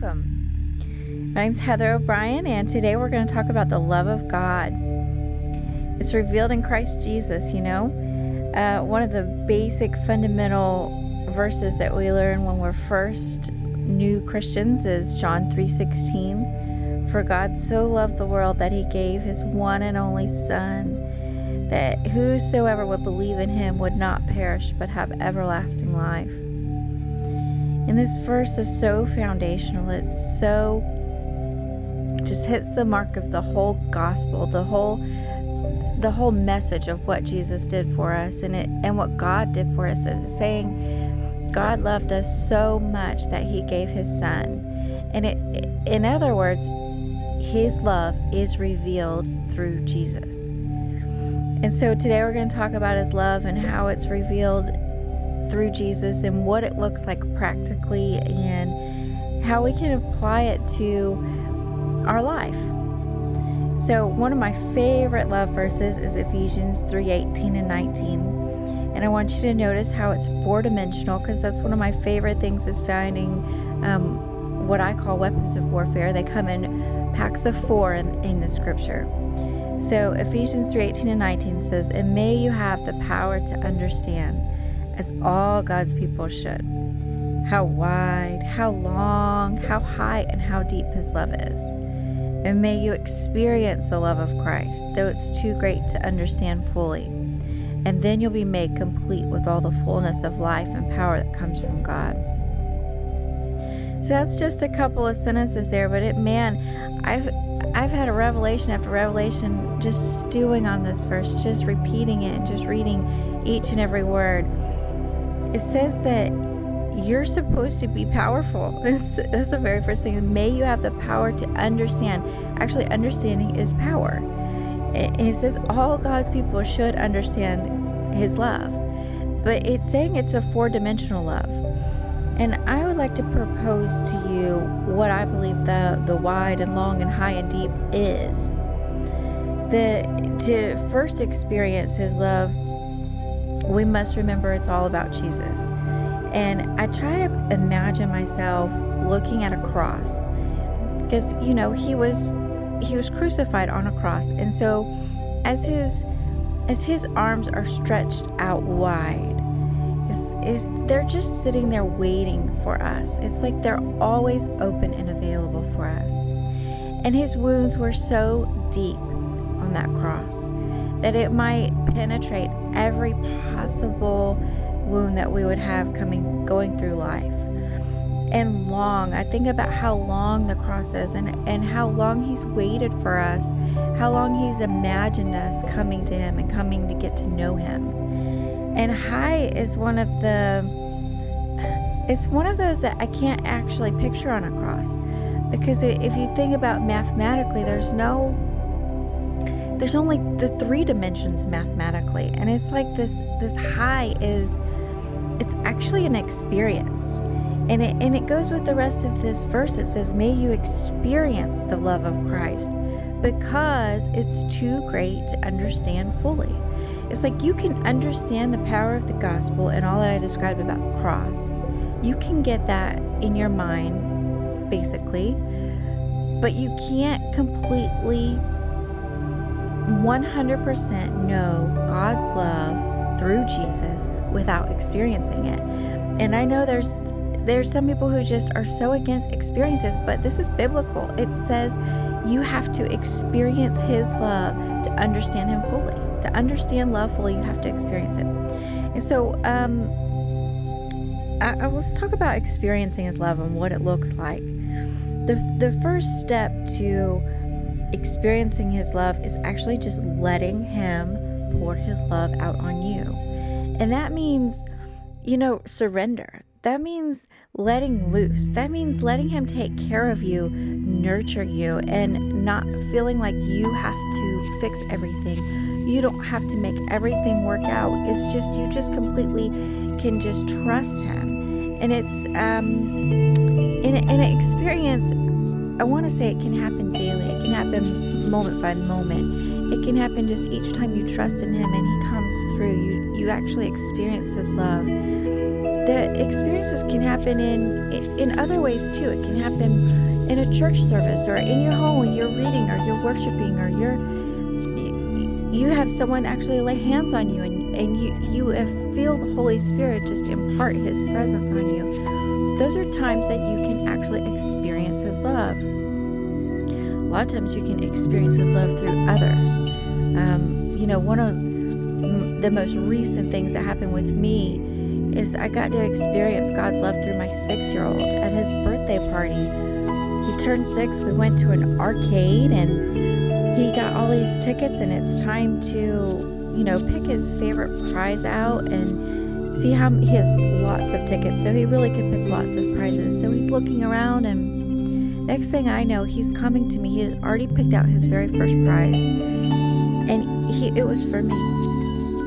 welcome. My name's Heather O'Brien, and today we're going to talk about the love of God. It's revealed in Christ Jesus, you know. Uh, one of the basic fundamental verses that we learn when we're first new Christians is John 3:16. For God so loved the world that he gave his one and only son that whosoever would believe in him would not perish but have everlasting life. And this verse is so foundational. It's so just hits the mark of the whole gospel, the whole the whole message of what Jesus did for us and it and what God did for us is saying God loved us so much that he gave his son. And it in other words, his love is revealed through Jesus. And so today we're going to talk about his love and how it's revealed through Jesus and what it looks like practically and how we can apply it to our life. So, one of my favorite love verses is Ephesians 3:18 and 19. And I want you to notice how it's four-dimensional because that's one of my favorite things is finding um, what I call weapons of warfare. They come in packs of four in, in the scripture. So Ephesians 3:18 and 19 says, "And may you have the power to understand as all God's people should. How wide, how long, how high, and how deep His love is. And may you experience the love of Christ, though it's too great to understand fully. And then you'll be made complete with all the fullness of life and power that comes from God. So that's just a couple of sentences there, but it, man, I've I've had a revelation after revelation just stewing on this verse, just repeating it and just reading each and every word it says that you're supposed to be powerful. That's, the very first thing. May you have the power to understand. Actually, understanding is power. And it says all God's people should understand His love. But it's saying it's a four dimensional love. And I would like to propose to you what I believe the, the wide and long and high and deep is. The to first experience his love we must remember it's all about Jesus. And I try to imagine myself looking at a cross because you know he was he was crucified on a cross. And so as his as his arms are stretched out wide is is they're just sitting there waiting for us. It's like they're always open and available for us. And his wounds were so deep on that cross that it might penetrate every possible wound that we would have coming going through life. And long, I think about how long the cross is and, and how long he's waited for us, how long he's imagined us coming to him and coming to get to know him. And high is one of the it's one of those that I can't actually picture on a cross. Because if you think about mathematically, there's no there's only the three dimensions mathematically and it's like this this high is it's actually an experience. And it and it goes with the rest of this verse. It says may you experience the love of christ because it's too great to understand fully. It's like you can understand the power of the gospel and all that i described about the cross. You can get that in your mind basically but you can't completely 100% know God's love through Jesus without experiencing it. And I know there's there's some people who just are so against experiences, but this is biblical. It says you have to experience his love to understand him fully. To understand love fully, you have to experience it. And so um I, let's talk about experiencing his love and what it looks like. The, the first step to experiencing His love is actually just letting Him pour His love out on you. And that means, you know, surrender. That means letting loose. That means letting Him take care of you, nurture you, and not feeling like you have to fix everything. You don't have to make everything work out. It's just, you just completely can just trust Him. And it's, um, in, in an experience, I want to say it can happen daily. It can happen moment by moment. It can happen just each time you trust in Him and He comes through. You you actually experience His love. the experiences can happen in, in other ways too. It can happen in a church service or in your home when you're reading or you're worshiping or you're you have someone actually lay hands on you and, and you, you feel the Holy Spirit just impart His presence on you. Those are times that you can actually experience His love. A lot of times you can experience His love through others. Um, you know, one of the most recent things that happened with me is I got to experience God's love through my six year old at his birthday party. He turned six. We went to an arcade and he got all these tickets, and it's time to, you know, pick his favorite prize out and see how he has lots of tickets, so he really could pick lots of prizes. So he's looking around, and next thing I know, he's coming to me. He has already picked out his very first prize, and he it was for me.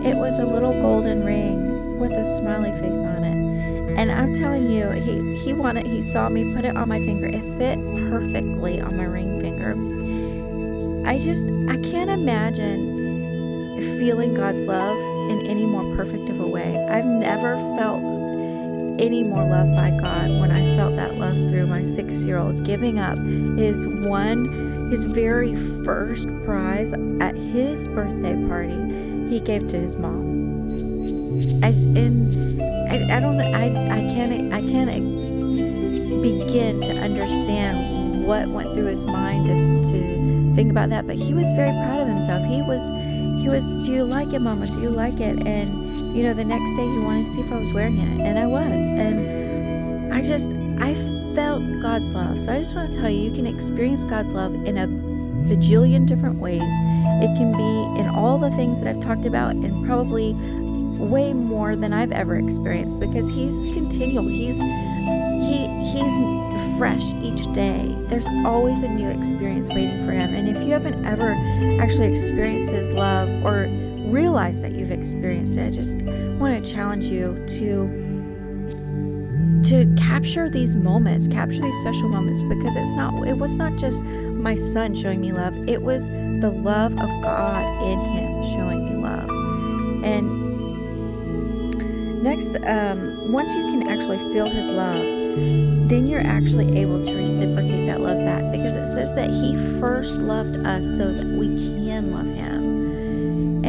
It was a little golden ring with a smiley face on it. And I'm telling you, he, he wanted, he saw me put it on my finger. It fit perfectly on my ring finger. I just, I can't imagine feeling God's love in any more perfect of a way. I've never felt any more love by God when I felt that love through my six year old giving up his one, his very first prize at his birthday party he gave to his mom. I, and I, I don't, I, I can't, I can't begin to understand what went through his mind to, to think about that. But he was very proud of himself. He was, he was, do you like it, Mama? Do you like it? And you know, the next day he wanted to see if I was wearing it, and I was. And I just, I felt God's love. So I just want to tell you, you can experience God's love in a bajillion different ways. It can be in all the things that I've talked about and probably way more than I've ever experienced because he's continual. He's he he's fresh each day. There's always a new experience waiting for him. And if you haven't ever actually experienced his love or realized that you've experienced it, I just want to challenge you to to capture these moments, capture these special moments because it's not it was not just my son showing me love. It was the love of God in him showing me love. And next, um, once you can actually feel his love, then you're actually able to reciprocate that love back because it says that he first loved us so that we can love him.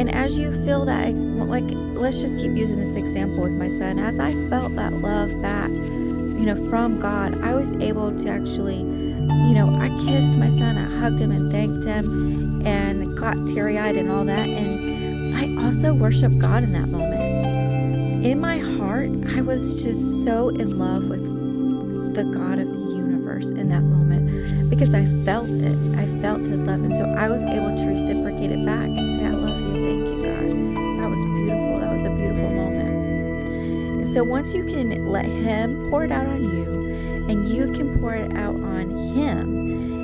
And as you feel that, like, let's just keep using this example with my son. As I felt that love back, you know, from God, I was able to actually you know, I kissed my son, I hugged him and thanked him and got teary eyed and all that. And I also worshiped God in that moment. In my heart, I was just so in love with the God of the universe in that moment because I felt it. I felt his love. And so I was able to reciprocate it back and say, I love so once you can let him pour it out on you, and you can pour it out on him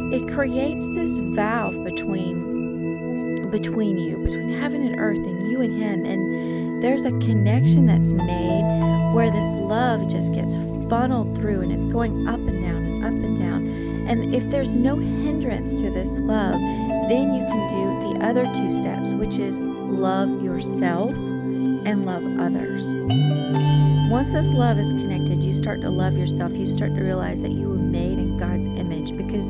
it creates this valve between between you between heaven and earth and you and him. And there's a connection that's made where this love just gets funneled through and it's going up and down and up and down. And if there's no hindrance to this love then you can do the other two steps which is love yourself and love others once this love is connected, you start to love yourself. You start to realize that you were made in God's image because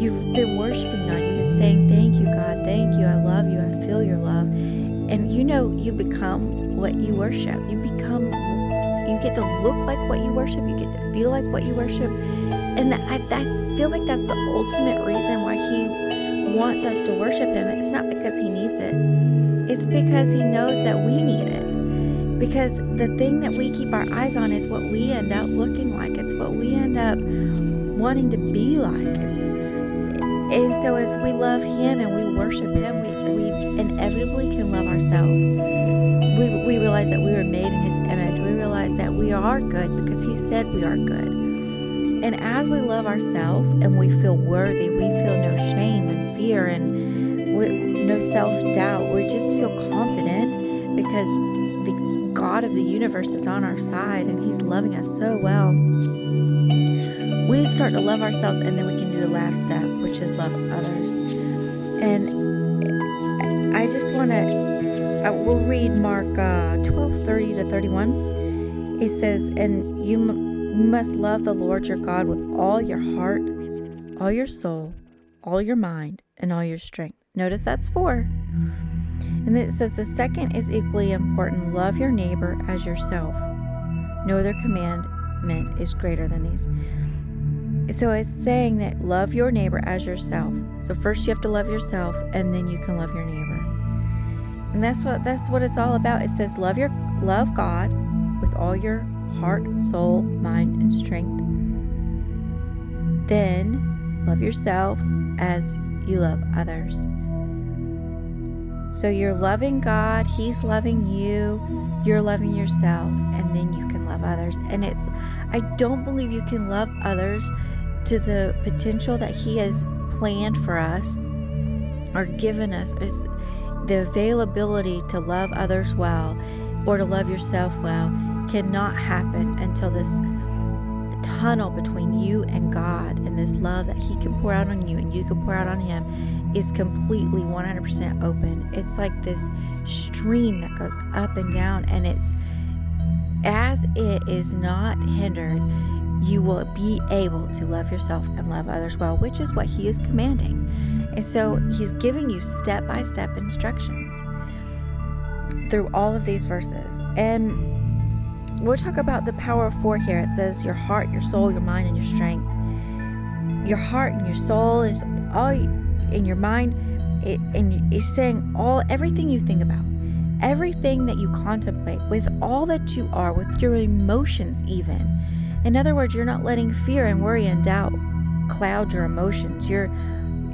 you've been worshiping God. You've been saying, Thank you, God. Thank you. I love you. I feel your love. And you know, you become what you worship. You become, you get to look like what you worship. You get to feel like what you worship. And I, I feel like that's the ultimate reason why He wants us to worship Him. It's not because He needs it, it's because He knows that we need it. Because the thing that we keep our eyes on is what we end up looking like. It's what we end up wanting to be like. It's, and so as we love Him and we worship Him, we, we inevitably can love ourselves. We, we realize that we were made in His image. We realize that we are good because He said we are good. And as we love ourselves and we feel worthy, we feel no shame and fear and we, no self doubt. We just feel confident because God of the universe is on our side and He's loving us so well. We start to love ourselves and then we can do the last step, which is love others. And I just want to, I will read Mark uh, 12 30 to 31. It says, and you m- must love the Lord your God with all your heart, all your soul, all your mind, and all your strength. Notice that's four. And it says the second is equally important love your neighbor as yourself. No other commandment is greater than these. So it's saying that love your neighbor as yourself. So first you have to love yourself and then you can love your neighbor. And that's what that's what it's all about. It says love your love God with all your heart, soul, mind, and strength. Then love yourself as you love others. So you're loving God, He's loving you, you're loving yourself, and then you can love others. And it's, I don't believe you can love others to the potential that He has planned for us or given us is the availability to love others well or to love yourself well cannot happen until this tunnel between you and God and this love that He can pour out on you and you can pour out on Him is completely 100% open. It's like this stream that goes up and down, and it's as it is not hindered, you will be able to love yourself and love others well, which is what He is commanding. And so He's giving you step by step instructions through all of these verses. And we'll talk about the power of four here. It says your heart, your soul, your mind, and your strength. Your heart and your soul is all in your mind. It, and it's saying all everything you think about, everything that you contemplate, with all that you are, with your emotions, even. In other words, you're not letting fear and worry and doubt cloud your emotions. You're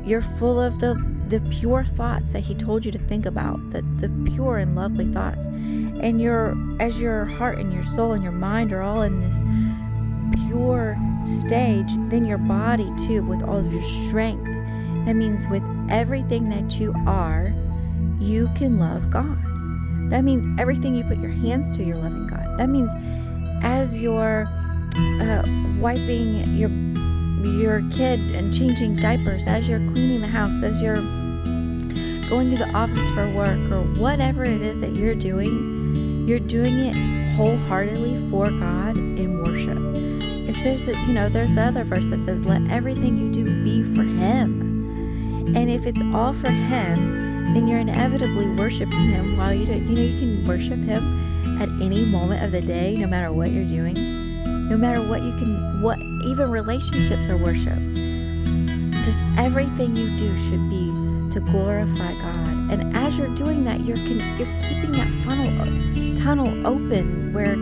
you're full of the the pure thoughts that he told you to think about, the, the pure and lovely thoughts. And your as your heart and your soul and your mind are all in this pure stage, then your body too, with all of your strength. That means with everything that you are, you can love God. That means everything you put your hands to, you're loving God. That means as you're uh, wiping your your kid and changing diapers, as you're cleaning the house, as you're going to the office for work, or whatever it is that you're doing, you're doing it wholeheartedly for God in worship. It's there's the, you know there's the other verse that says, "Let everything you do be for Him." And if it's all for Him, then you're inevitably worshiping Him while you do. You know you can worship Him at any moment of the day, no matter what you're doing, no matter what you can, what even relationships are worship. Just everything you do should be to glorify God. And as you're doing that, you're you're keeping that funnel tunnel open where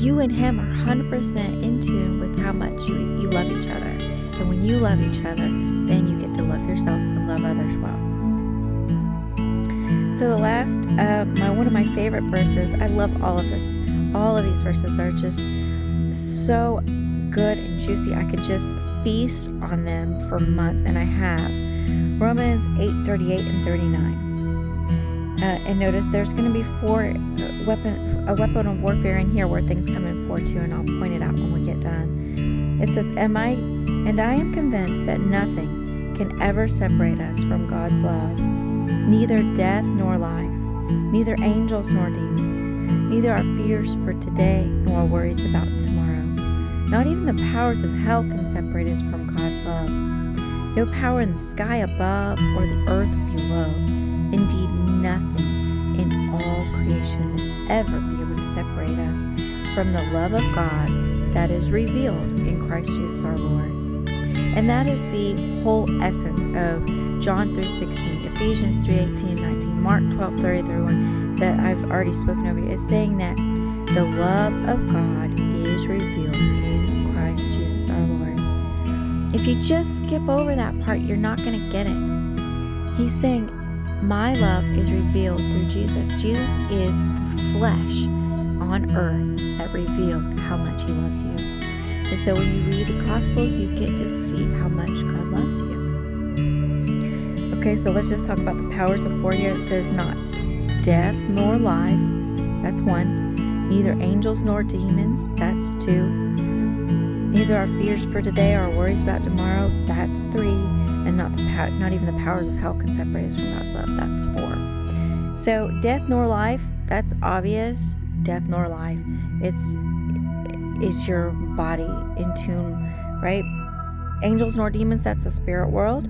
you and Him are 100% in tune with how much you, you love each other. And when you love each other, then you get to yourself and love others well. So the last, uh, my one of my favorite verses. I love all of this. All of these verses are just so good and juicy. I could just feast on them for months, and I have. Romans 8 38 and 39. Uh, and notice there's going to be four uh, weapon a weapon of warfare in here where things come in four too, and I'll point it out when we get done. It says, "Am I and I am convinced that nothing can ever separate us from God's love, neither death nor life, neither angels nor demons, neither our fears for today nor our worries about tomorrow. Not even the powers of hell can separate us from God's love." no power in the sky above or the earth below. Indeed, nothing in all creation will ever be able to separate us from the love of God that is revealed in Christ Jesus our Lord. And that is the whole essence of John 3:16, Ephesians 3.18, 19, Mark 12:30 31 that I've already spoken over. It's saying that the love of God is revealed in Christ Jesus our Lord. If you just skip over that part, you're not going to get it. He's saying, My love is revealed through Jesus. Jesus is flesh on earth that reveals how much He loves you. And so when you read the Gospels, you get to see how much God loves you. Okay, so let's just talk about the powers of four here. It says, Not death nor life. That's one. Neither angels nor demons. That's two Neither our fears for today or our worries about tomorrow. That's three. And not the pow- not even the powers of hell can separate us from God's love. That's four. So death nor life. That's obvious. death nor life. It's is your body in tune, right? Angels nor demons, that's the spirit world.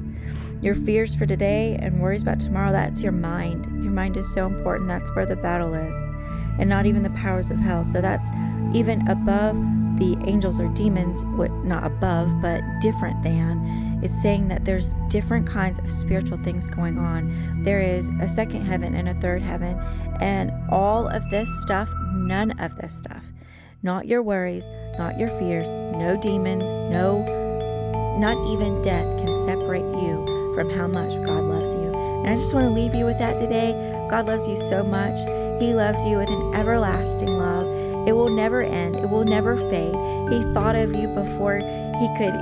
Your fears for today and worries about tomorrow, that's your mind. Your mind is so important. That's where the battle is. And not even the powers of hell. So that's even above the angels or demons, what not above, but different than. It's saying that there's different kinds of spiritual things going on. There is a second heaven and a third heaven. And all of this stuff, none of this stuff, not your worries, not your fears, no demons, no, not even death can separate you from how much God loves you. And I just want to leave you with that today. God loves you so much. He loves you with an everlasting love. It will never end, it will never fade. He thought of you before he could,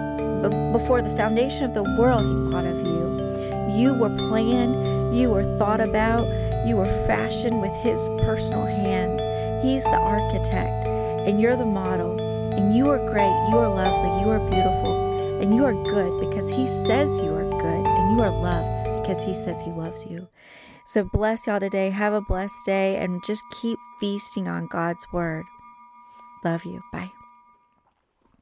before the foundation of the world, he thought of you. You were planned, you were thought about, you were fashioned with his personal hands. He's the architect, and you're the model. And you are great, you are lovely, you are beautiful, and you are good because he says you are good and you are loved because He says He loves you. So bless y'all today. Have a blessed day and just keep feasting on God's Word. Love you. Bye.